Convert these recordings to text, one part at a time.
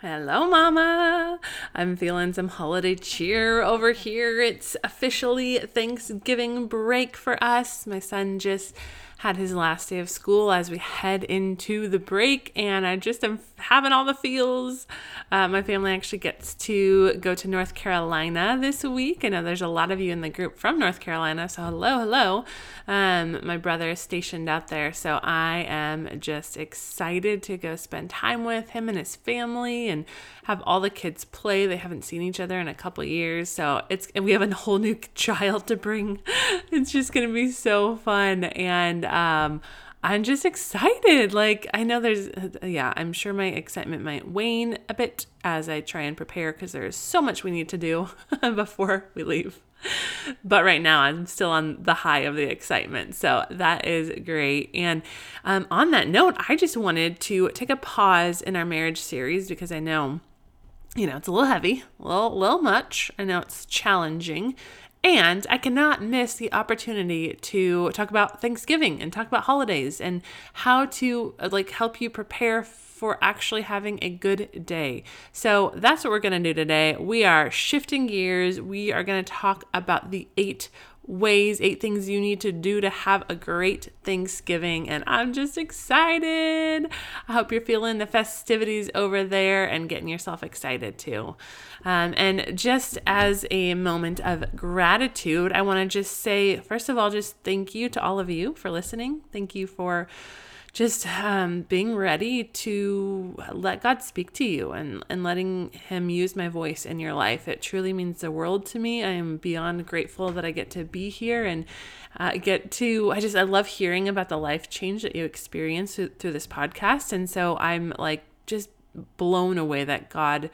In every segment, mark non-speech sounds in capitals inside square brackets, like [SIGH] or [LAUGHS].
Hello, Mama. I'm feeling some holiday cheer over here. It's officially Thanksgiving break for us. My son just had his last day of school as we head into the break, and I just am having all the feels. Uh, my family actually gets to go to North Carolina this week. I know there's a lot of you in the group from North Carolina, so hello, hello. Um, my brother is stationed out there, so I am just excited to go spend time with him and his family and have all the kids play. They haven't seen each other in a couple years, so it's and we have a whole new [LAUGHS] child to bring. It's just gonna be so fun and um, I'm just excited. Like, I know there's, yeah, I'm sure my excitement might wane a bit as I try and prepare because there's so much we need to do [LAUGHS] before we leave. But right now, I'm still on the high of the excitement. So that is great. And um, on that note, I just wanted to take a pause in our marriage series because I know you know, it's a little heavy, a little, little much. I know it's challenging. And I cannot miss the opportunity to talk about Thanksgiving and talk about holidays and how to uh, like help you prepare for actually having a good day. So that's what we're going to do today. We are shifting gears. We are going to talk about the eight ways, eight things you need to do to have a great Thanksgiving. And I'm just excited. I hope you're feeling the festivities over there and getting yourself excited too. Um, and just as a moment of gratitude, I want to just say, first of all, just thank you to all of you for listening. Thank you for just um, being ready to let God speak to you and, and letting Him use my voice in your life. It truly means the world to me. I am beyond grateful that I get to be here and uh, get to, I just, I love hearing about the life change that you experience through, through this podcast. And so I'm like just blown away that God.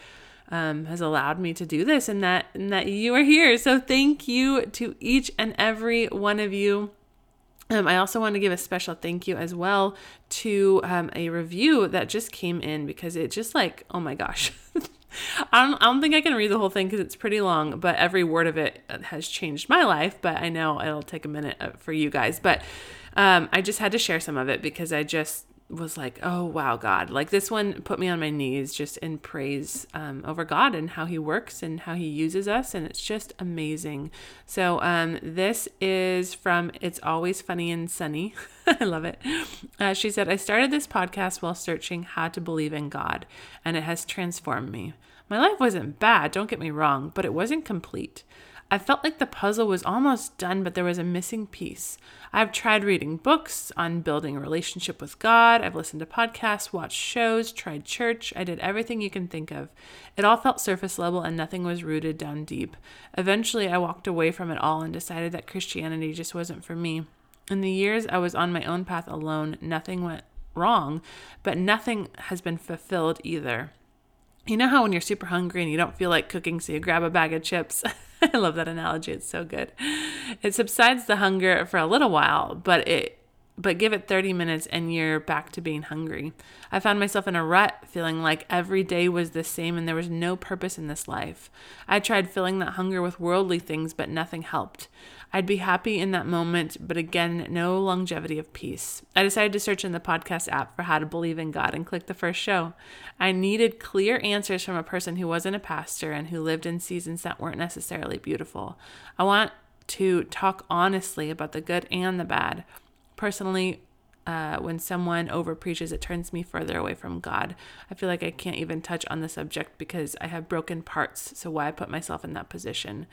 Um, has allowed me to do this and that and that you are here. So thank you to each and every one of you. Um, I also want to give a special thank you as well to um, a review that just came in because it just like, oh my gosh. [LAUGHS] I don't, I don't think I can read the whole thing because it's pretty long, but every word of it has changed my life. But I know it'll take a minute uh, for you guys. But um, I just had to share some of it because I just was like, oh, wow, God. Like this one put me on my knees just in praise um, over God and how He works and how He uses us. And it's just amazing. So, um, this is from It's Always Funny and Sunny. [LAUGHS] I love it. Uh, she said, I started this podcast while searching how to believe in God, and it has transformed me. My life wasn't bad, don't get me wrong, but it wasn't complete. I felt like the puzzle was almost done, but there was a missing piece. I've tried reading books on building a relationship with God. I've listened to podcasts, watched shows, tried church. I did everything you can think of. It all felt surface level and nothing was rooted down deep. Eventually, I walked away from it all and decided that Christianity just wasn't for me. In the years I was on my own path alone, nothing went wrong, but nothing has been fulfilled either. You know how when you're super hungry and you don't feel like cooking, so you grab a bag of chips? [LAUGHS] I love that analogy. It's so good. It subsides the hunger for a little while, but it but give it 30 minutes and you're back to being hungry. I found myself in a rut, feeling like every day was the same and there was no purpose in this life. I tried filling that hunger with worldly things, but nothing helped. I'd be happy in that moment, but again, no longevity of peace. I decided to search in the podcast app for how to believe in God and click the first show. I needed clear answers from a person who wasn't a pastor and who lived in seasons that weren't necessarily beautiful. I want to talk honestly about the good and the bad. Personally, uh, when someone over preaches, it turns me further away from God. I feel like I can't even touch on the subject because I have broken parts. So, why put myself in that position?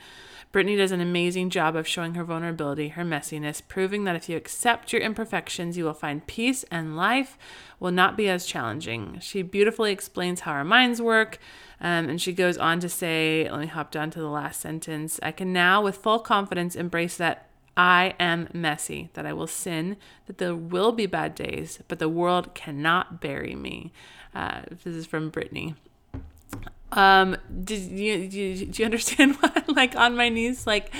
Brittany does an amazing job of showing her vulnerability, her messiness, proving that if you accept your imperfections, you will find peace and life will not be as challenging. She beautifully explains how our minds work. Um, and she goes on to say, let me hop down to the last sentence. I can now, with full confidence, embrace that I am messy, that I will sin, that there will be bad days, but the world cannot bury me. Uh, this is from Brittany. Um, did you, did you understand [LAUGHS] what, like, on my knees? Like,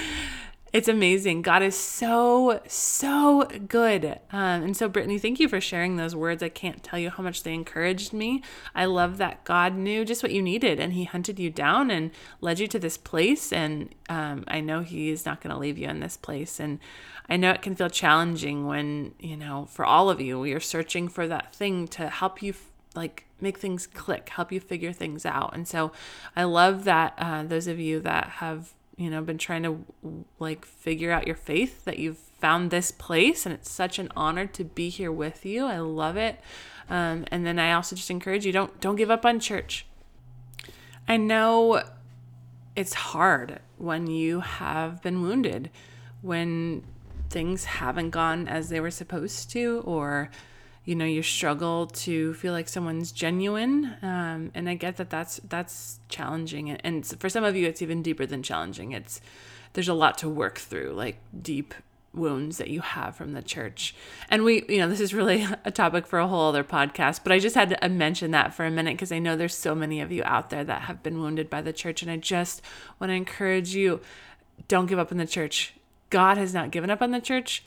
it's amazing. God is so, so good. Um, and so, Brittany, thank you for sharing those words. I can't tell you how much they encouraged me. I love that God knew just what you needed and He hunted you down and led you to this place. And um, I know He is not going to leave you in this place. And I know it can feel challenging when, you know, for all of you, you're searching for that thing to help you like make things click, help you figure things out. And so I love that uh, those of you that have, you know, been trying to like figure out your faith, that you've found this place and it's such an honor to be here with you. I love it. Um, and then I also just encourage you don't don't give up on church. I know it's hard when you have been wounded, when things haven't gone as they were supposed to, or you know you struggle to feel like someone's genuine um, and i get that that's that's challenging and for some of you it's even deeper than challenging. It's there's a lot to work through like deep wounds that you have from the church. And we you know this is really [LAUGHS] a topic for a whole other podcast but i just had to mention that for a minute because i know there's so many of you out there that have been wounded by the church and i just want to encourage you don't give up on the church. God has not given up on the church.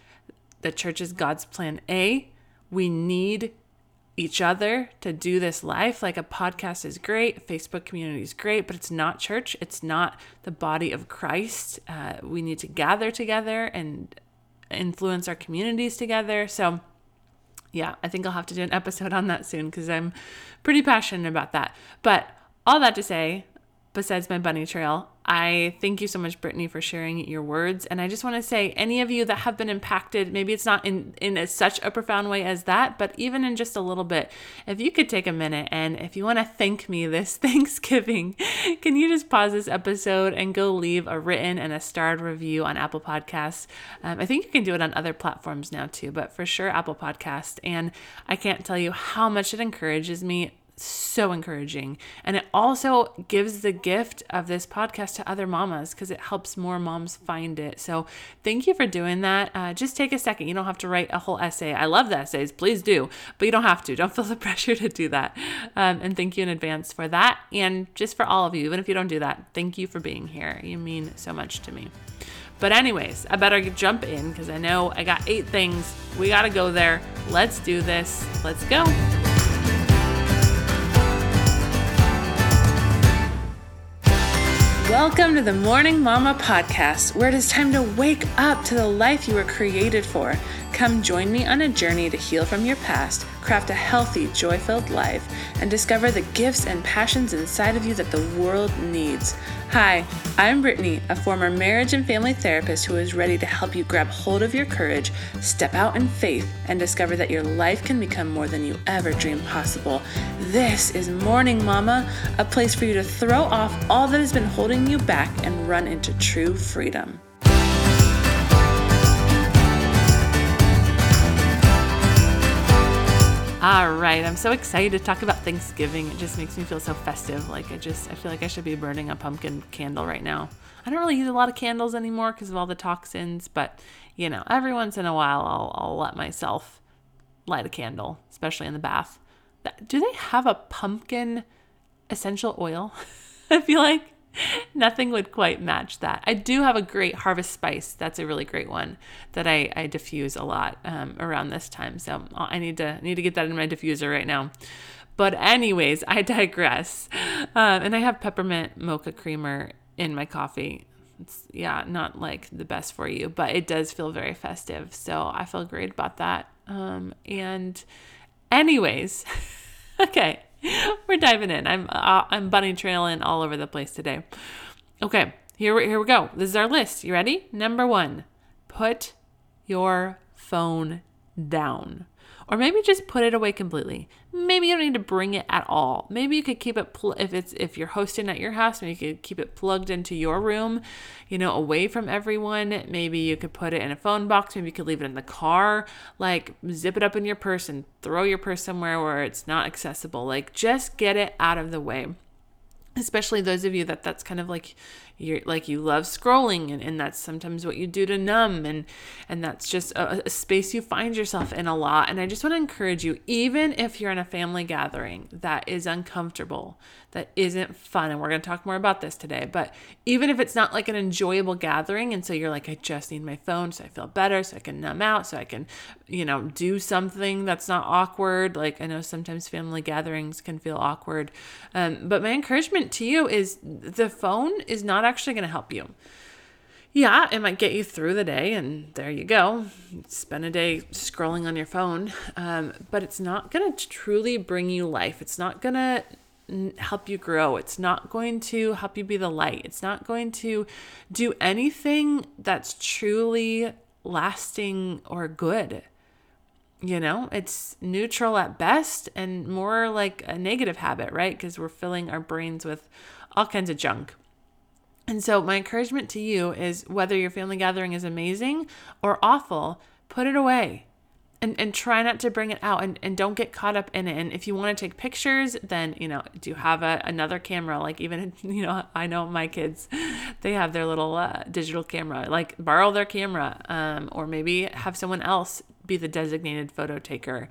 The church is god's plan a we need each other to do this life. Like a podcast is great, Facebook community is great, but it's not church. It's not the body of Christ. Uh, we need to gather together and influence our communities together. So, yeah, I think I'll have to do an episode on that soon because I'm pretty passionate about that. But all that to say, besides my bunny trail. I thank you so much, Brittany, for sharing your words. And I just want to say, any of you that have been impacted, maybe it's not in, in a, such a profound way as that, but even in just a little bit, if you could take a minute and if you want to thank me this [LAUGHS] Thanksgiving, can you just pause this episode and go leave a written and a starred review on Apple Podcasts? Um, I think you can do it on other platforms now too, but for sure, Apple Podcast. And I can't tell you how much it encourages me so encouraging. And it also gives the gift of this podcast to other mamas because it helps more moms find it. So thank you for doing that. Uh, just take a second. You don't have to write a whole essay. I love the essays, please do, but you don't have to. Don't feel the [LAUGHS] pressure to do that. Um, and thank you in advance for that. And just for all of you, even if you don't do that, thank you for being here. You mean so much to me. But, anyways, I better jump in because I know I got eight things. We got to go there. Let's do this. Let's go. Welcome to the Morning Mama podcast, where it is time to wake up to the life you were created for. Come join me on a journey to heal from your past, craft a healthy, joy filled life, and discover the gifts and passions inside of you that the world needs. Hi, I'm Brittany, a former marriage and family therapist who is ready to help you grab hold of your courage, step out in faith, and discover that your life can become more than you ever dreamed possible. This is Morning Mama, a place for you to throw off all that has been holding you back and run into true freedom. All right, I'm so excited to talk about Thanksgiving. It just makes me feel so festive. Like I just I feel like I should be burning a pumpkin candle right now. I don't really use a lot of candles anymore because of all the toxins, but you know, every once in a while I'll I'll let myself light a candle, especially in the bath. Do they have a pumpkin essential oil? [LAUGHS] I feel like [LAUGHS] Nothing would quite match that. I do have a great harvest spice. That's a really great one that I, I diffuse a lot um, around this time. So I need to need to get that in my diffuser right now. But anyways, I digress. Um, and I have peppermint mocha creamer in my coffee. It's yeah, not like the best for you, but it does feel very festive. So I feel great about that. Um, and anyways, [LAUGHS] okay. [LAUGHS] We're diving in. I'm uh, I'm bunny trailing all over the place today. Okay, here here we go. This is our list. You ready? Number 1. Put your phone down. Or maybe just put it away completely. Maybe you don't need to bring it at all. Maybe you could keep it pl- if it's if you're hosting at your house, maybe you could keep it plugged into your room, you know, away from everyone. Maybe you could put it in a phone box, maybe you could leave it in the car, like zip it up in your purse and throw your purse somewhere where it's not accessible. Like just get it out of the way especially those of you that that's kind of like you're like you love scrolling and, and that's sometimes what you do to numb and and that's just a, a space you find yourself in a lot. And i just want to encourage you even if you're in a family gathering that is uncomfortable that isn't fun and we're going to talk more about this today but even if it's not like an enjoyable gathering and so you're like i just need my phone so i feel better so i can numb out so i can you know do something that's not awkward like i know sometimes family gatherings can feel awkward um, but my encouragement to you is the phone is not actually going to help you yeah, it might get you through the day, and there you go. Spend a day scrolling on your phone, um, but it's not going to truly bring you life. It's not going to help you grow. It's not going to help you be the light. It's not going to do anything that's truly lasting or good. You know, it's neutral at best and more like a negative habit, right? Because we're filling our brains with all kinds of junk. And so, my encouragement to you is whether your family gathering is amazing or awful, put it away and, and try not to bring it out and, and don't get caught up in it. And if you want to take pictures, then, you know, do you have a, another camera? Like, even, [LAUGHS] you know, I know my kids, they have their little uh, digital camera, like borrow their camera um, or maybe have someone else be the designated photo taker.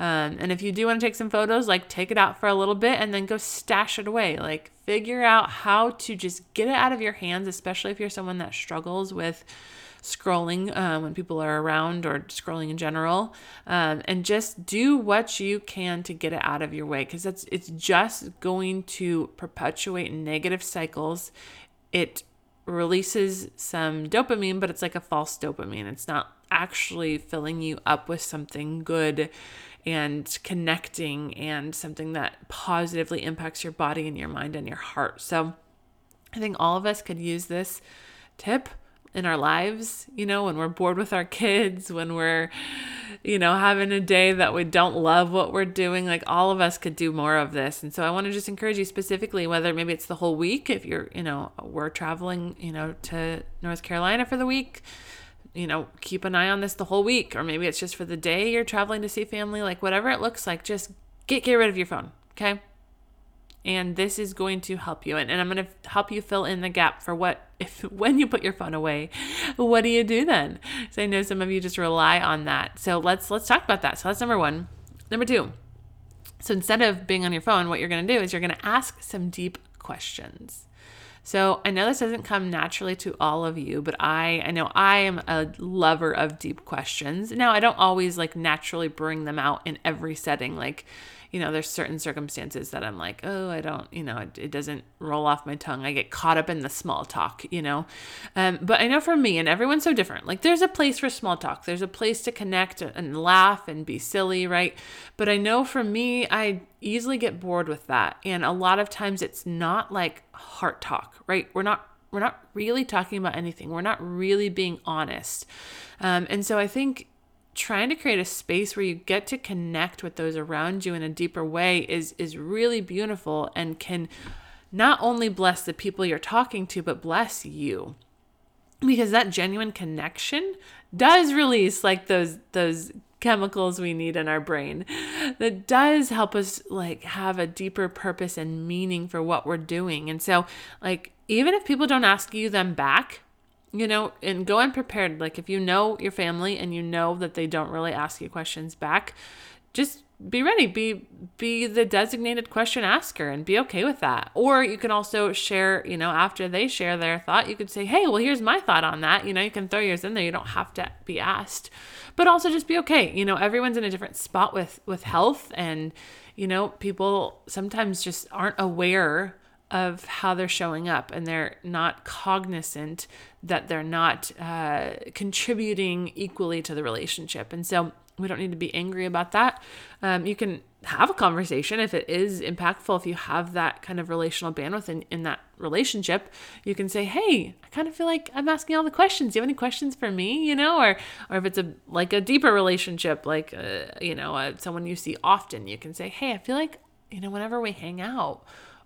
Um, and if you do want to take some photos, like take it out for a little bit and then go stash it away. Like figure out how to just get it out of your hands, especially if you're someone that struggles with scrolling um, when people are around or scrolling in general um, and just do what you can to get it out of your way because that's it's just going to perpetuate negative cycles it releases some dopamine but it's like a false dopamine. It's not actually filling you up with something good and connecting and something that positively impacts your body and your mind and your heart. So i think all of us could use this tip in our lives, you know, when we're bored with our kids, when we're, you know, having a day that we don't love what we're doing. Like all of us could do more of this. And so I want to just encourage you specifically, whether maybe it's the whole week, if you're, you know, we're traveling, you know, to North Carolina for the week, you know, keep an eye on this the whole week. Or maybe it's just for the day you're traveling to see family, like whatever it looks like, just get, get rid of your phone. Okay and this is going to help you. And, and i'm going to help you fill in the gap for what [LAUGHS] if when you put your phone away what do you do then? So i know some of you just rely on that. So let's let's talk about that. So that's number one. Number two so instead of being on your phone what you're going to do is you're going to ask some deep questions. So I know this doesn't come naturally to all of you, but I I know I am a lover of deep questions. Now I don't always like naturally bring them out in every setting. Like you know, there's certain circumstances that I'm like, oh, I don't, you know, it, it doesn't roll off my tongue. I get caught up in the small talk, you know. Um, but I know for me, and everyone's so different. Like, there's a place for small talk. There's a place to connect and laugh and be silly, right? But I know for me, I easily get bored with that, and a lot of times it's not like heart talk, right? We're not we're not really talking about anything. We're not really being honest. Um, and so I think trying to create a space where you get to connect with those around you in a deeper way is is really beautiful and can not only bless the people you're talking to but bless you. Because that genuine connection does release like those those chemicals we need in our brain that does help us like have a deeper purpose and meaning for what we're doing. And so like even if people don't ask you them back you know, and go unprepared. Like if you know your family and you know that they don't really ask you questions back, just be ready. Be be the designated question asker and be okay with that. Or you can also share, you know, after they share their thought, you could say, "Hey, well, here's my thought on that." You know, you can throw yours in there. You don't have to be asked. But also just be okay. You know, everyone's in a different spot with with health and you know, people sometimes just aren't aware of how they're showing up and they're not cognizant that they're not uh, contributing equally to the relationship. And so we don't need to be angry about that. Um, you can have a conversation if it is impactful, if you have that kind of relational bandwidth in, in that relationship, you can say, Hey, I kind of feel like I'm asking all the questions. Do you have any questions for me? You know, or, or if it's a, like a deeper relationship, like, uh, you know, uh, someone you see often, you can say, Hey, I feel like, you know, whenever we hang out,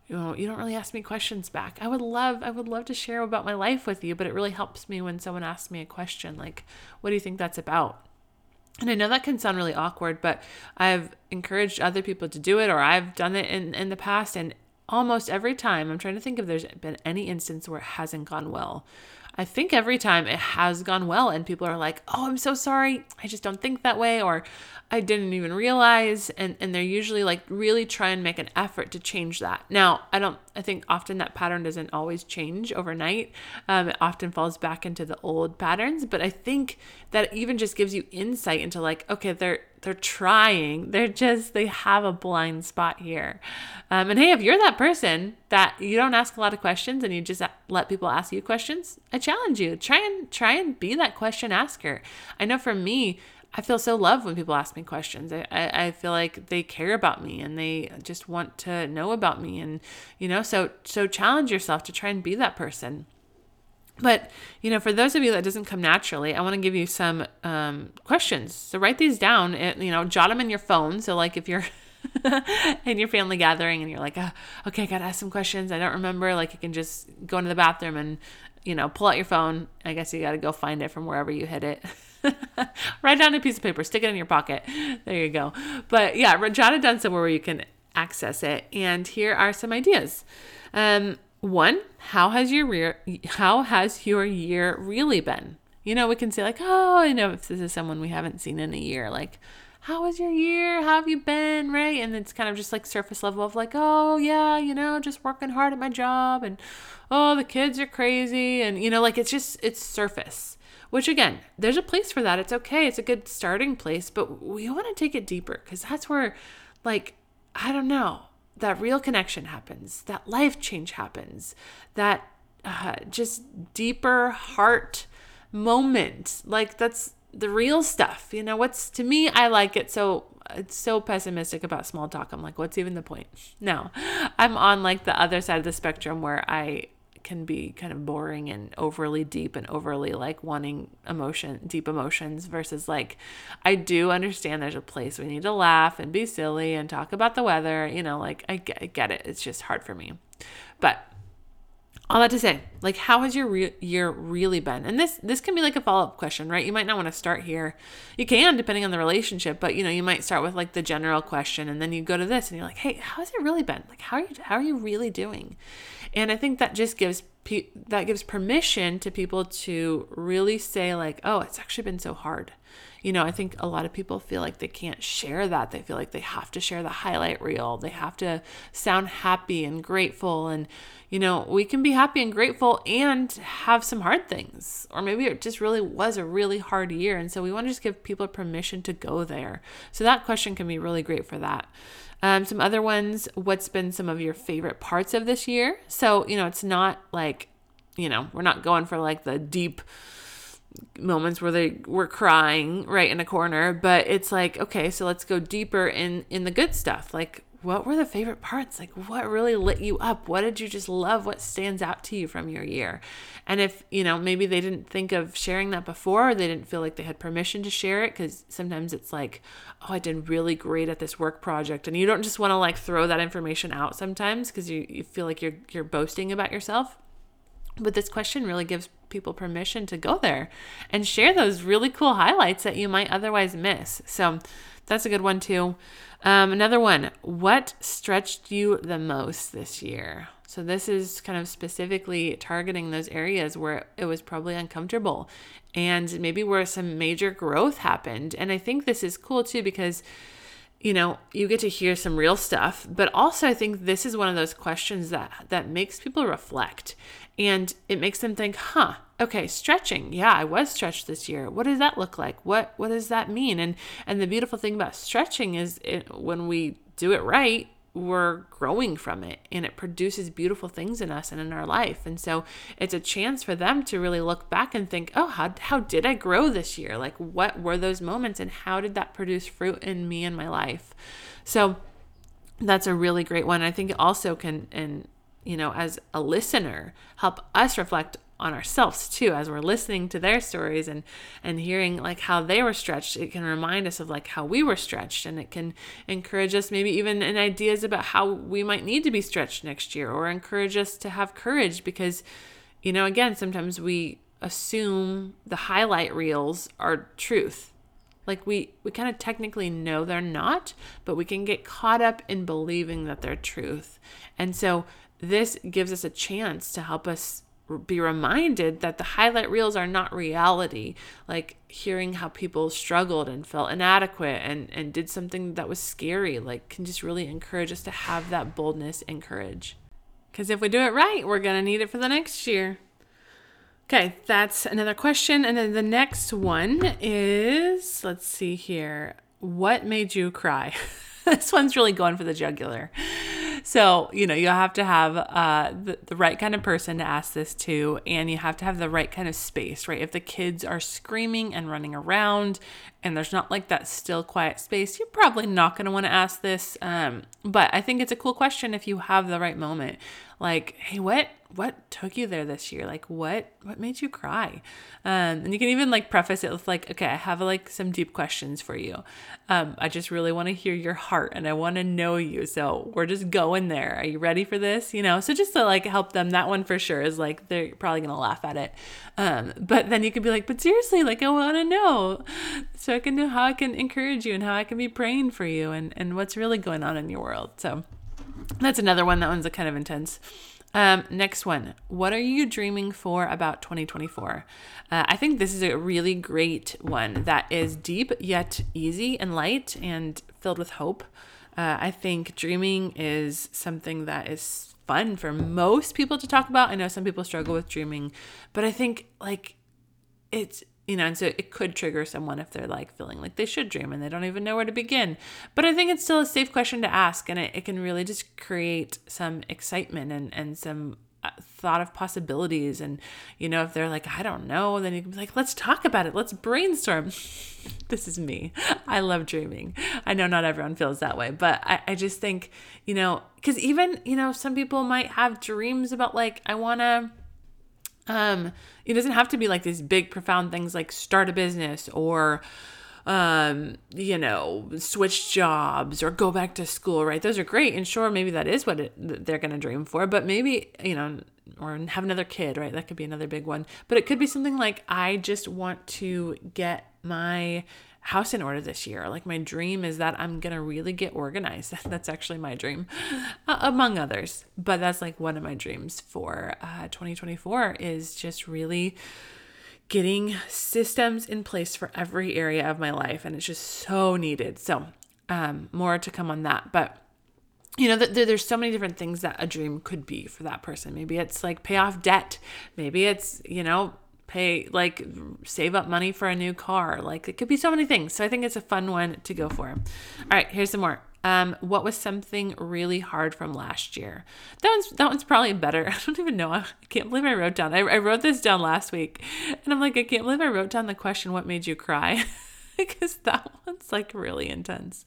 you know, you don't really ask me questions back. I would love, I would love to share about my life with you, but it really helps me when someone asks me a question like, what do you think that's about? And I know that can sound really awkward, but I've encouraged other people to do it or I've done it in, in the past. And almost every time, I'm trying to think if there's been any instance where it hasn't gone well. I think every time it has gone well, and people are like, oh, I'm so sorry. I just don't think that way. Or I didn't even realize. And, and they're usually like really try and make an effort to change that. Now, I don't, I think often that pattern doesn't always change overnight. Um, it often falls back into the old patterns. But I think that even just gives you insight into like, okay, they're, they're trying. [LAUGHS] They're just, they have a blind spot here. Um, and hey, if you're that person, that you don't ask a lot of questions and you just let people ask you questions, I challenge you. Try and try and be that question asker. I know for me, I feel so loved when people ask me questions. I, I, I, feel like they care about me and they just want to know about me. And, you know, so, so challenge yourself to try and be that person. But, you know, for those of you that doesn't come naturally, I want to give you some um, questions. So write these down, and, you know, jot them in your phone. So, like, if you're [LAUGHS] in your family gathering and you're like, oh, okay, I got to ask some questions. I don't remember. Like, you can just go into the bathroom and, you know, pull out your phone. I guess you got to go find it from wherever you hid it. [LAUGHS] Write down a piece of paper, stick it in your pocket. There you go. But yeah, jot it down somewhere where you can access it. And here are some ideas. Um, one, how has your year, how has your year really been? You know, we can say like, oh, I know if this is someone we haven't seen in a year, like, how was your year? How have you been? Right? And it's kind of just like surface level of like, oh yeah, you know, just working hard at my job, and oh, the kids are crazy, and you know, like it's just it's surface. Which again, there's a place for that. It's okay. It's a good starting place, but we want to take it deeper because that's where, like, I don't know, that real connection happens, that life change happens, that uh, just deeper heart moment. Like, that's the real stuff. You know, what's to me, I like it so it's so pessimistic about small talk. I'm like, what's even the point? No, I'm on like the other side of the spectrum where I can be kind of boring and overly deep and overly like wanting emotion, deep emotions versus like I do understand there's a place we need to laugh and be silly and talk about the weather. You know, like I get, I get it. It's just hard for me. But all that to say, like, how has your re- year really been? And this this can be like a follow up question, right? You might not want to start here. You can, depending on the relationship, but you know, you might start with like the general question, and then you go to this, and you're like, hey, how has it really been? Like, how are you how are you really doing? And I think that just gives pe- that gives permission to people to really say like, oh, it's actually been so hard you know, I think a lot of people feel like they can't share that. They feel like they have to share the highlight reel. They have to sound happy and grateful. And, you know, we can be happy and grateful and have some hard things. Or maybe it just really was a really hard year. And so we want to just give people permission to go there. So that question can be really great for that. Um, some other ones, what's been some of your favorite parts of this year? So, you know, it's not like, you know, we're not going for like the deep, moments where they were crying right in a corner but it's like okay so let's go deeper in in the good stuff. Like what were the favorite parts? Like what really lit you up? What did you just love? What stands out to you from your year? And if you know maybe they didn't think of sharing that before or they didn't feel like they had permission to share it because sometimes it's like oh i did really great at this work project. And you don't just want to like throw that information out sometimes because you, you feel like you're you're boasting about yourself. But this question really gives people permission to go there and share those really cool highlights that you might otherwise miss. So that's a good one, too. Um, another one, what stretched you the most this year? So this is kind of specifically targeting those areas where it was probably uncomfortable and maybe where some major growth happened. And I think this is cool too because you know, you get to hear some real stuff, but also I think this is one of those questions that that makes people reflect and it makes them think, "Huh, okay, stretching. Yeah, I was stretched this year. What does that look like? What what does that mean?" And and the beautiful thing about stretching is it, when we do it right, we're growing from it and it produces beautiful things in us and in our life. And so it's a chance for them to really look back and think, oh, how, how did I grow this year? Like, what were those moments and how did that produce fruit in me and my life? So that's a really great one. I think it also can, and you know, as a listener, help us reflect on ourselves too as we're listening to their stories and and hearing like how they were stretched it can remind us of like how we were stretched and it can encourage us maybe even in ideas about how we might need to be stretched next year or encourage us to have courage because you know again sometimes we assume the highlight reels are truth. Like we we kind of technically know they're not but we can get caught up in believing that they're truth. And so this gives us a chance to help us be reminded that the highlight reels are not reality like hearing how people struggled and felt inadequate and and did something that was scary like can just really encourage us to have that boldness and courage. Because if we do it right we're going to need it for the next year. Okay that's another question and then the next one is let's see here. What made you cry? [LAUGHS] This one's really going for the jugular So, you know, you have to have uh, the, the right kind of person to ask this to, and you have to have the right kind of space, right? If the kids are screaming and running around and there's not like that still quiet space, you're probably not going to want to ask this. Um, but I think it's a cool question if you have the right moment. Like, hey, what what took you there this year? Like, what what made you cry? Um, and you can even like preface it with like, okay, I have like some deep questions for you. Um, I just really want to hear your heart and I want to know you. So we're just going there. Are you ready for this? You know, so just to like help them, that one for sure is like they're probably gonna laugh at it. Um, but then you could be like, but seriously, like I want to know, so I can know how I can encourage you and how I can be praying for you and and what's really going on in your world. So that's another one. That one's a kind of intense. Um, next one. What are you dreaming for about 2024? Uh, I think this is a really great one that is deep yet easy and light and filled with hope. Uh, I think dreaming is something that is fun for most people to talk about. I know some people struggle with dreaming, but I think like it's you know, and so it could trigger someone if they're like feeling like they should dream and they don't even know where to begin. But I think it's still a safe question to ask, and it, it can really just create some excitement and, and some uh, thought of possibilities. And, you know, if they're like, I don't know, then you can be like, let's talk about it, let's brainstorm. [LAUGHS] this is me. I love dreaming. I know not everyone feels that way, but I, I just think, you know, because even, you know, some people might have dreams about like, I want to um, it doesn't have to be like these big, profound things like start a business or, um, you know, switch jobs or go back to school, right? Those are great. And sure, maybe that is what it, they're going to dream for, but maybe, you know, or have another kid, right? That could be another big one. But it could be something like, I just want to get my house in order this year. Like my dream is that I'm going to really get organized. [LAUGHS] that's actually my dream, uh, among others. But that's like one of my dreams for uh, 2024 is just really getting systems in place for every area of my life. And it's just so needed. So, um, more to come on that. But you know, there's so many different things that a dream could be for that person. Maybe it's like pay off debt. Maybe it's, you know, pay like save up money for a new car like it could be so many things so i think it's a fun one to go for all right here's some more um, what was something really hard from last year? That one's that one's probably better. [LAUGHS] I don't even know. I can't believe I wrote down. I, I wrote this down last week, and I'm like, I can't believe I wrote down the question. What made you cry? [LAUGHS] [LAUGHS] because that one's like really intense.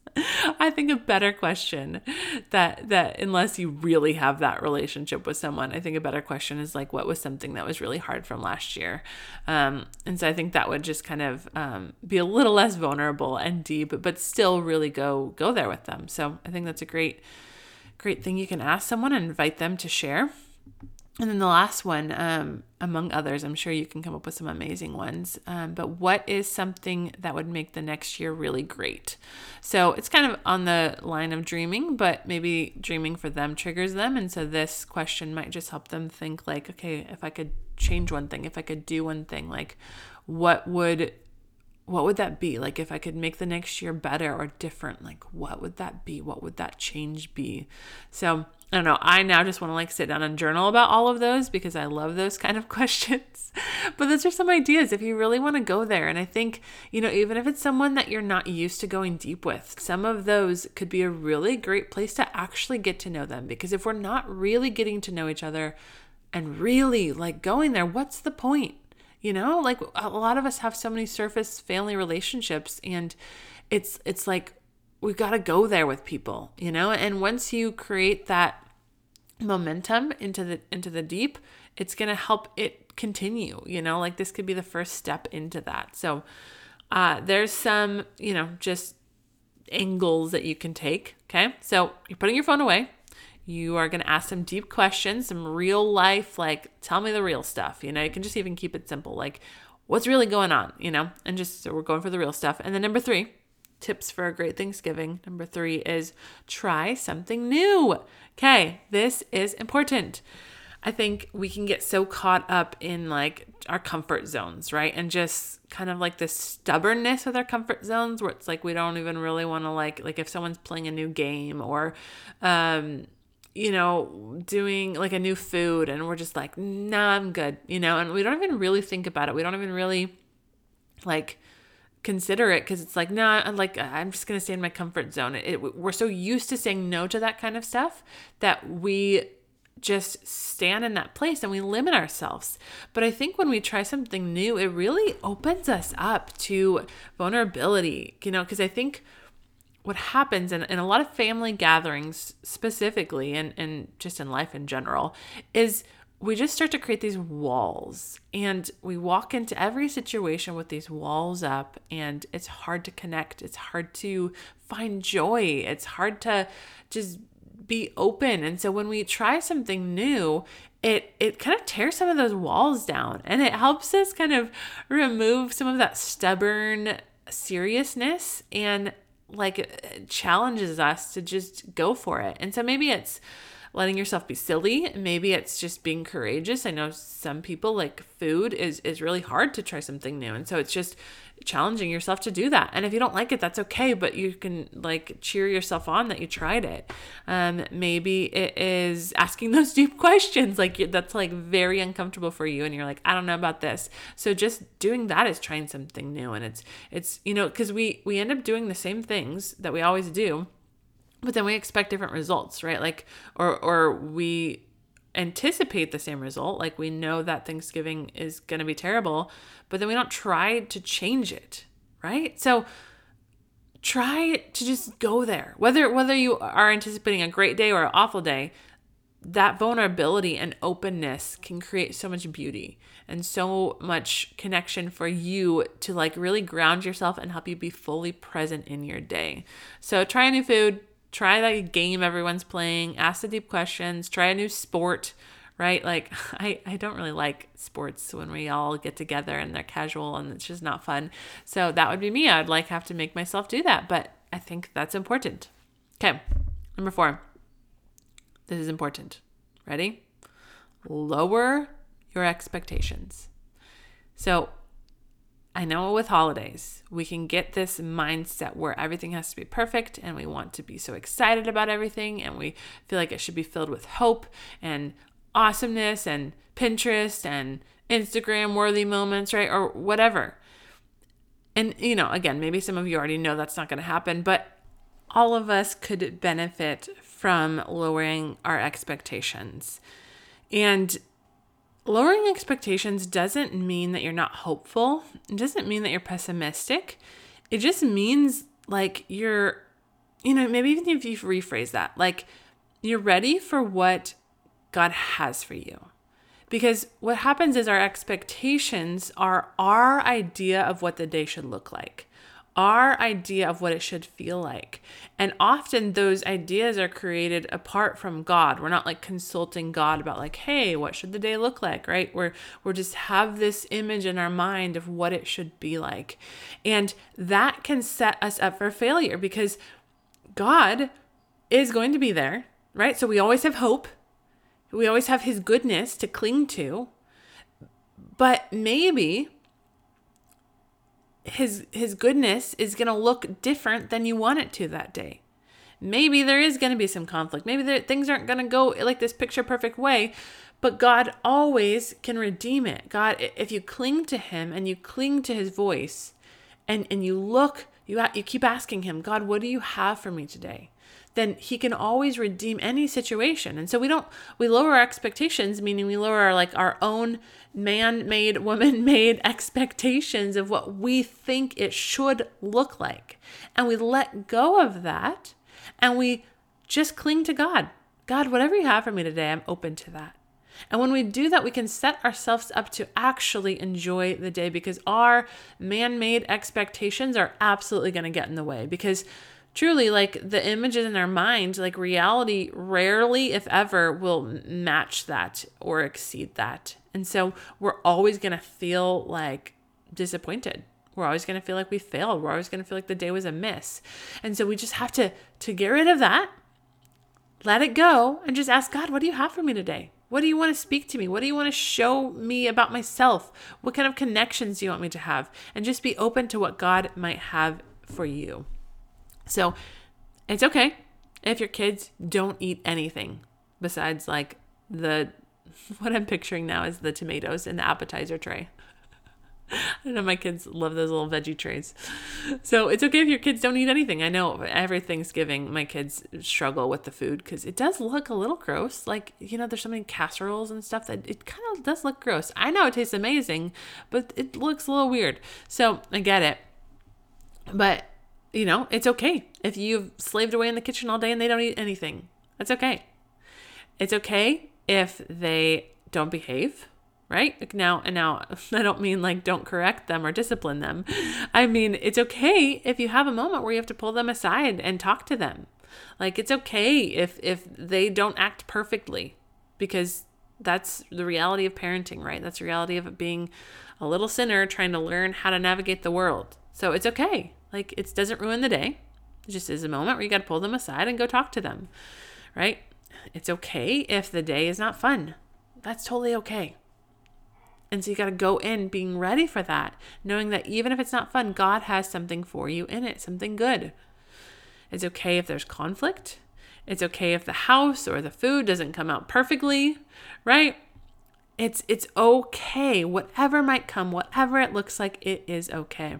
I think a better question that that unless you really have that relationship with someone, I think a better question is like what was something that was really hard from last year. Um, and so I think that would just kind of um, be a little less vulnerable and deep, but still really go go there with them. So I think that's a great great thing you can ask someone and invite them to share. And then the last one, um, among others, I'm sure you can come up with some amazing ones. Um, but what is something that would make the next year really great? So it's kind of on the line of dreaming, but maybe dreaming for them triggers them. And so this question might just help them think, like, okay, if I could change one thing, if I could do one thing, like, what would what would that be like if i could make the next year better or different like what would that be what would that change be so I don't know. I now just want to like sit down and journal about all of those because I love those kind of [LAUGHS] questions. but those are some ideas if you really want to go there. And I think, you know, even if it's someone that you're not used to going deep with, some of those could be a really great place to actually get to know them. Because if we're not really getting to know each other and really like going there, what's the point? You know, like a lot of us have so many surface family relationships and it's it's like we've got to go there with people, you know? And once you create that momentum into the into the deep, it's going to help it continue, you know? Like this could be the first step into that. So, uh there's some, you know, just angles that you can take, okay? So, you're putting your phone away. You are going to ask some deep questions, some real life like tell me the real stuff, you know? You can just even keep it simple like what's really going on, you know? And just so we're going for the real stuff. And then number 3, tips for a great Thanksgiving. Number three is try something new. Okay, this is important. I think we can get so caught up in like our comfort zones, right? And just kind of like this stubbornness with our comfort zones where it's like we don't even really want to like like if someone's playing a new game or um you know, doing like a new food and we're just like, nah, I'm good, you know, and we don't even really think about it. We don't even really like consider it because it's like no I'm like i'm just going to stay in my comfort zone it, it, we're so used to saying no to that kind of stuff that we just stand in that place and we limit ourselves but i think when we try something new it really opens us up to vulnerability you know because i think what happens in, in a lot of family gatherings specifically and, and just in life in general is we just start to create these walls and we walk into every situation with these walls up and it's hard to connect. It's hard to find joy. It's hard to just be open. And so when we try something new it it kind of tears some of those walls down and it helps us kind of remove some of that stubborn seriousness and like uh, challenges us to just go for it. And so maybe it's letting yourself be silly. Maybe it's just being courageous. I know some people like food is is really hard to try something new. And so it's just challenging yourself to do that. And if you don't like it, that's okay, but you can like cheer yourself on that you tried it. Um maybe it is asking [LAUGHS] those deep questions like that's like very uncomfortable for you and you're like, I don't know about this. So just doing that is trying something new and it's it's you know, cuz we we end up doing the same things that we always do but then we expect different results right? Like or or we anticipate the same result like we know that thanksgiving is going to be terrible but then we don't try to change it right? So try to just go there. Whether whether you are anticipating a great day or an awful day that vulnerability and openness can create so much beauty and so much connection for you to like really ground yourself and help you be fully present in your day. So try a new food try that game everyone's playing, ask the deep questions, try a new sport, right? Like [LAUGHS] I, I don't really like sports when we all get together and they're casual and it's just not fun. So that would be me. I'd like have to make myself do that, but I think that's important. Okay. Number 4. This is important. Ready? Lower your expectations. So I know with holidays, we can get this mindset where everything has to be perfect and we want to be so excited about everything and we feel like it should be filled with hope and awesomeness and Pinterest and Instagram worthy moments, right? Or whatever. And, you know, again, maybe some of you already know that's not going to happen, but all of us could benefit from lowering our expectations. And lowering expectations doesn't mean that you're not hopeful. It doesn't mean that you're pessimistic. It just means like you're, you know, maybe even if you rephrase that, like you're ready for what God has for you. Because what happens is our expectations are our idea of what the day should look like our idea of what it should feel like. And often those ideas are created apart from God. We're not like consulting God about like, hey, what should the day look like, right? We're we're just have this image in our mind of what it should be like. And that can set us up for failure because God is going to be there, right? So we always have hope. We always have his goodness to cling to. But maybe his his goodness is going to look different than you want it to that day. Maybe there is going to be some conflict. Maybe there, things aren't going to go like this picture perfect way, but God always can redeem it. God, if you cling to him and you cling to his voice and and you look, you you keep asking him, God, what do you have for me today? then he can always redeem any situation. And so we don't we lower our expectations, meaning we lower our like our own man-made, [LAUGHS] woman-made expectations of what we think it should look like. And we let go of that and we just cling to God. God, whatever you have for me today, I'm open to that. And when we do that, we can set ourselves up to actually enjoy the day because our man made expectations are absolutely going to get in the way. Because truly like the images in our mind like reality rarely if ever will match that or exceed that. And so we're always going to feel like disappointed. We're always going to feel like we failed. We're always going to feel like the day was a miss. And so we just have to to get rid of that let it go and just ask god what do you have for me today what do you want to speak to me? What do you want to show me about myself? What kind of connections do you want me to have? And just be open to what god might have for you. So it's okay if your kids don't eat anything besides like the [LAUGHS] what I'm picturing now is the tomatoes in the appetizer tray. [LAUGHS] I know my kids love those little veggie trays. So it's okay if your kids don't eat anything. I know every Thanksgiving my kids struggle with the food because it does look a little gross. Like, you know, there's so many casseroles and stuff that it kind of does look gross. I know it tastes amazing, but it looks a little weird. So I get it. But, you know, it's okay if you've slaved away in the kitchen all day and they don't eat anything. That's okay. It's okay if they don't behave right? Now, and now [LAUGHS] I don't mean like don't correct them or discipline them. I mean, it's okay if you have a moment where you have to pull them aside and talk to them. Like it's okay if if they don't act perfectly because that's the reality of parenting, right? That's the reality of being a little sinner trying to learn how to navigate the world. So it's okay. Like it doesn't ruin the day. It just is a moment where you got to pull them aside and go talk to them, right? It's okay if the day is not fun. That's totally okay. And so you got to go in being ready for that, knowing that even if it's not fun, God has something for you in it, something good. It's okay if there's conflict. It's okay if the house or the food doesn't come out perfectly, right? It's it's okay. Whatever might come, whatever it looks like, it is okay.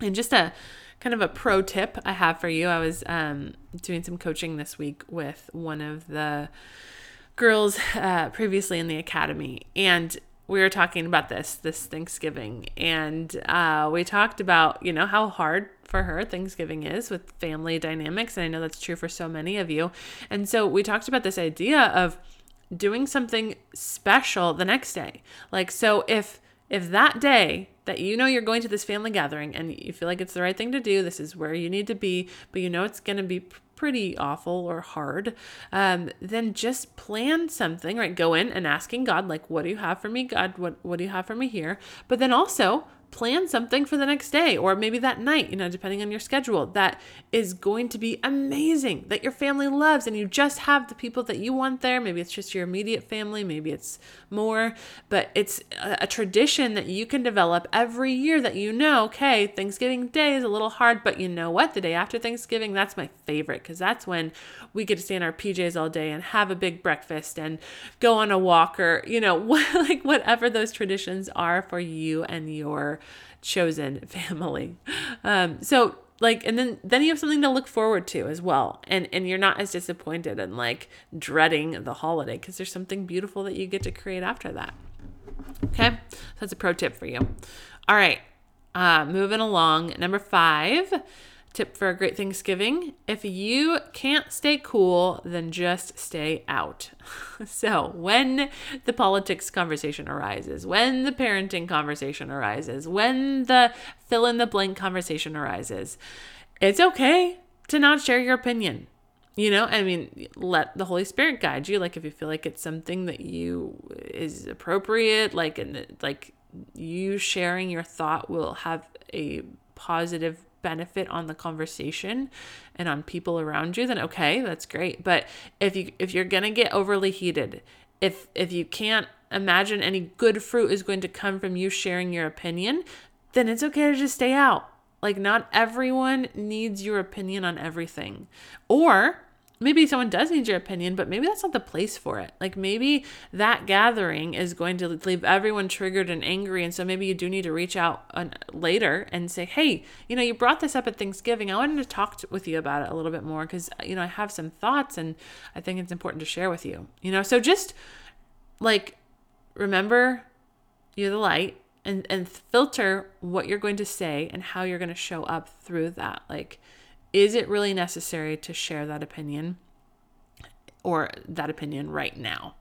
And just a kind of a pro tip I have for you. I was um, doing some coaching this week with one of the girls uh, previously in the academy, and we were talking about this this Thanksgiving, and uh, we talked about you know how hard for her Thanksgiving is with family dynamics, and I know that's true for so many of you. And so we talked about this idea of doing something special the next day. Like so, if if that day that you know you're going to this family gathering and you feel like it's the right thing to do, this is where you need to be, but you know it's going to be pretty awful or hard, um, then just plan something, right? Go in and asking God, like, what do you have for me, God? What, what do you have for me here? But then also plan something for the next day or maybe that night, you know, depending on your schedule, that is going to be amazing, that your family loves, and you just have the people that you want there. Maybe it's just your immediate family, maybe it's more, but it's a, a tradition that you can develop every year that you know, okay, Thanksgiving Day is a little hard, but you know what? The day after Thanksgiving, that's my favorite because that's when we get to stay in our PJs all day and have a big breakfast and go on a walk or, you know, [LAUGHS] like whatever those traditions are for you and your chosen [LAUGHS] family. Um, so like and then then you have something to look forward to as well. And and you're not as disappointed and like dreading the holiday because there's something beautiful that you get to create after that. Okay? So that's a pro tip for you. All right. Uh moving along. Number five Tip for a great Thanksgiving if you can't stay cool, then just stay out. [LAUGHS] so, when the politics conversation arises, when the parenting conversation arises, when the fill in the blank conversation arises, it's okay to not share your opinion. You know, I mean, let the Holy Spirit guide you. Like, if you feel like it's something that you is appropriate, like, and like you sharing your thought will have a positive benefit on the conversation and on people around you then okay that's great. But if you if you're going to get overly heated if if you can't imagine any good fruit is going to come from you sharing your opinion then it's okay to just stay out. Like not everyone needs your opinion on everything. Or maybe someone does need your opinion, but maybe that's not the place for it. Like maybe that gathering is going to leave everyone triggered and angry. And so maybe you do need to reach out uh, later and say, hey, you know, you brought this up at Thanksgiving. I wanted to talk to, with you about it a little bit more because, uh, you know, I have some thoughts and I think it's important to share with you. You know, so just like remember you're the light and, and filter what you're going to say and how you're going to show up through that. Like, is it really necessary to share that opinion or that opinion right now?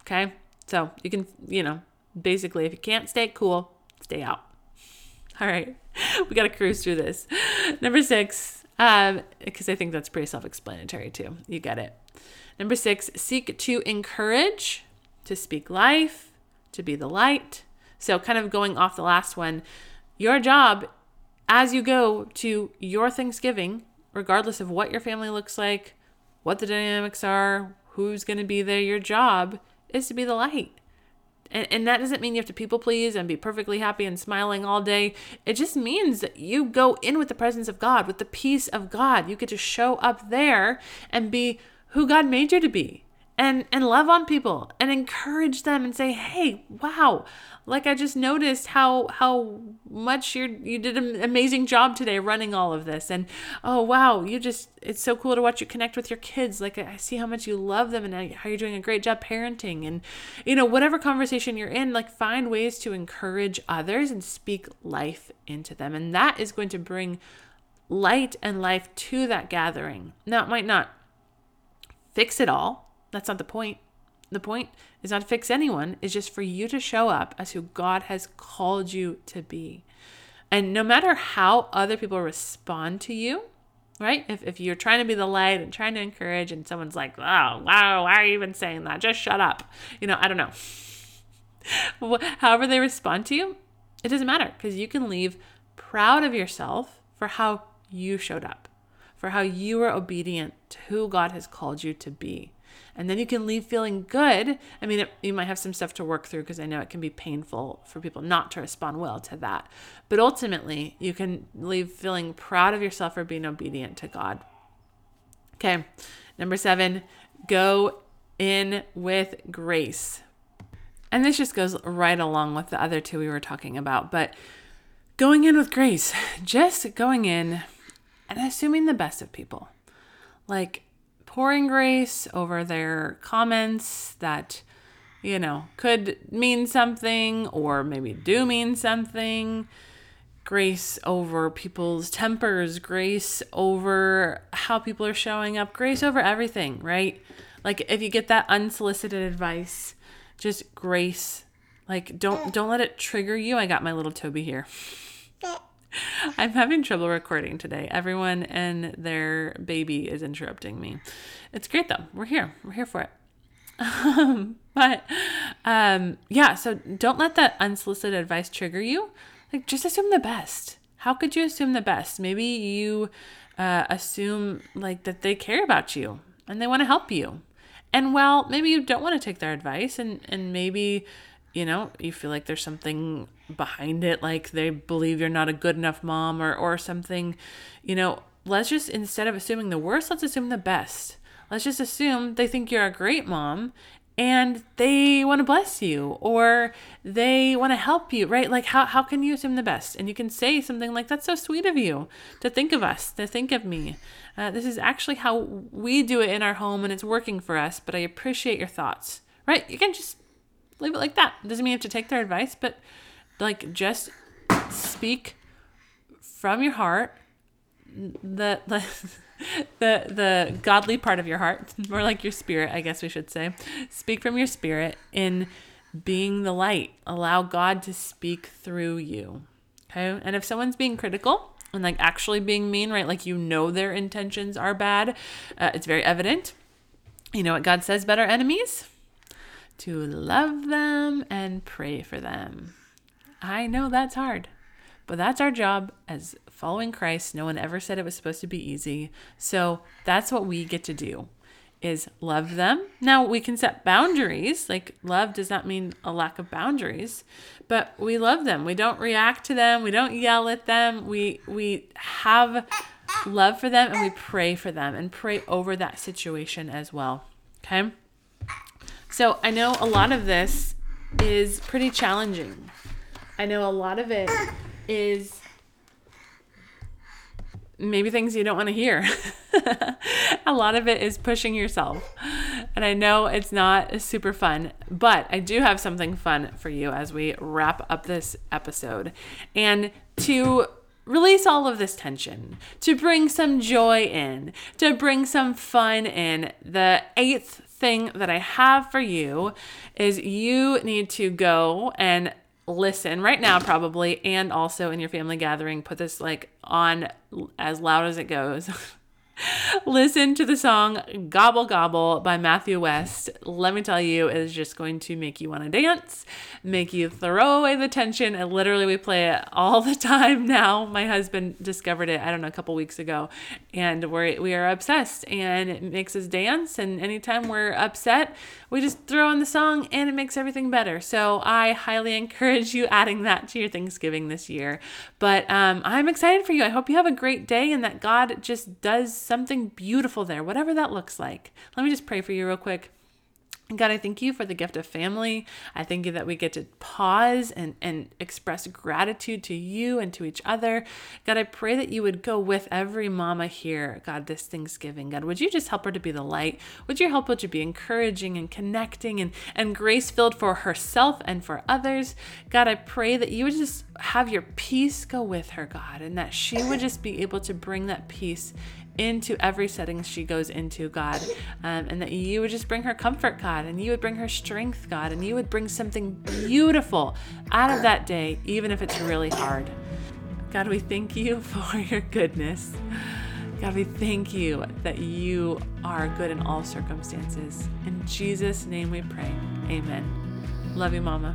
Okay. So you can, you know, basically, if you can't stay cool, stay out. [LAUGHS] All right. [LAUGHS] We got to cruise through this. Number six, um, because I think that's pretty self explanatory too. You get it. Number six, seek to encourage, to speak life, to be the light. So, kind of going off the last one, your job as you go to your Thanksgiving, regardless of what your family looks like, what the dynamics are, who's going to be there, your job is to be the light. And, and that doesn't mean you have to people please and be perfectly happy and smiling all day. It just means that you go in with the presence of God, with the peace of God. You get to show up there and be who God made you to be and and love on people and encourage them and say hey wow. Like i just noticed how how much you you did an amazing job today running all of this. And oh wow you just it's so cool to watch you connect with your kids. Like i see how much you love them and how you're doing a great job parenting. And you know whatever conversation you're in like find ways to encourage others and speak life into them. And that is going to bring light and life to that gathering. Now it might not fix it all that's not the point. The point is not to fix anyone, it's just for you to show up as who God has called you to be. And no matter how other people respond to you, right? If, if you're trying to be the light and trying to encourage, and someone's like, oh, wow, why are you even saying that? Just shut up. You know, I don't know. [LAUGHS] However, they respond to you, it doesn't matter because you can leave proud of yourself for how you showed up, for how you were obedient to who God has called you to be and then you can leave feeling good. I mean, it, you might have some stuff to work through because I know it can be painful for people not to respond well to that. But ultimately, you can leave feeling proud of yourself for being obedient to God. Okay, number seven, go in with grace. And this just goes right along with the other two we were talking about, but going in with grace, [LAUGHS] just going in and assuming the best of people. Like, pouring grace over their comments that, you know, could mean something or maybe do mean something. Grace over people's tempers, grace over how people are showing up, grace over everything, right? Like if you get that unsolicited advice, just grace. Like don't don't let it trigger you. I got my little Toby here. [LAUGHS] I'm having trouble recording today. Everyone and their baby is interrupting me. It's great though. We're here. We're here for it. Um, [LAUGHS] but um, yeah, so don't let that unsolicited advice trigger you. Like, just assume the best. How could you assume the best? Maybe you uh, assume like that they care about you and they want to help you. And well, maybe you don't want to take their advice, and and maybe you know, you feel like there's something behind it, like they believe you're not a good enough mom or, or something, you know, let's just, instead of assuming the worst, let's assume the best. Let's just assume they think you're a great mom and they want to bless you or they want to help you, right? Like, how, how can you assume the best? And you can say something like, That's so sweet of you to think of us, to think of me. Uh, this is actually how we do it in our home and it's working for us, but I appreciate your thoughts, right? You can just leave it like that. Doesn't mean you have to take their advice, but like just speak from your heart the the [LAUGHS] the the godly part of your heart, [LAUGHS] more like your spirit, I guess we should say. Speak from your spirit in being the light. Allow God to speak through you. Okay? And if someone's being critical, and like actually being mean, right? Like you know their intentions are bad. Uh, it's very evident. You know what God says about our enemies? To love them and pray for them. I know that's hard, but that's our job as following Christ. No one ever said it was supposed to be easy. So that's what we get to do is love them. Now we can set boundaries. Like love does not mean a lack of boundaries, but we love them. We don't react to them. We don't yell at them. We we have love for them and we pray for them and pray over that situation as well. Okay? So I know a lot of this is pretty challenging. I know a lot of it is maybe things you don't want to hear. [LAUGHS] a lot of it is pushing yourself. And I know it's not super fun, but I do have something fun for you as we wrap up this episode. And to release all of this tension, to bring some joy in, to bring some fun in, the eighth thing that I have for you is you need to go and listen right now probably and also in your family gathering put this like on as loud as it goes [LAUGHS] listen to the song Gobble Gobble by Matthew West. Let me tell you, it is just going to make you want to dance, make you throw away the tension. And literally, we play it all the time now. My husband discovered it, I don't know, a couple weeks ago, and we're, we are obsessed, and it makes us dance. And anytime we're upset, we just throw on the song and it makes everything better. So I highly encourage you adding that to your Thanksgiving this year. But um, I'm excited for you. I hope you have a great day and that God just does something beautiful there, whatever that looks like. Let me just pray for you real quick. God, I thank you for the gift of family. I thank you that we get to pause and, and express gratitude to you and to each other. God, I pray that you would go with every mama here, God, this Thanksgiving. God, would you just help her to be the light? Would you help her to be encouraging and connecting and, and grace filled for herself and for others? God, I pray that you would just have your peace go with her, God, and that she would just be able to bring that peace into every setting she goes into, God, um, and that you would just bring her comfort, God, and you would bring her strength, God, and you would bring something beautiful out of that day, even if it's really hard. God, we thank you [LAUGHS] for your goodness. God, we thank you that you are good in all circumstances. In Jesus' name we pray. Amen. Love you, Mama.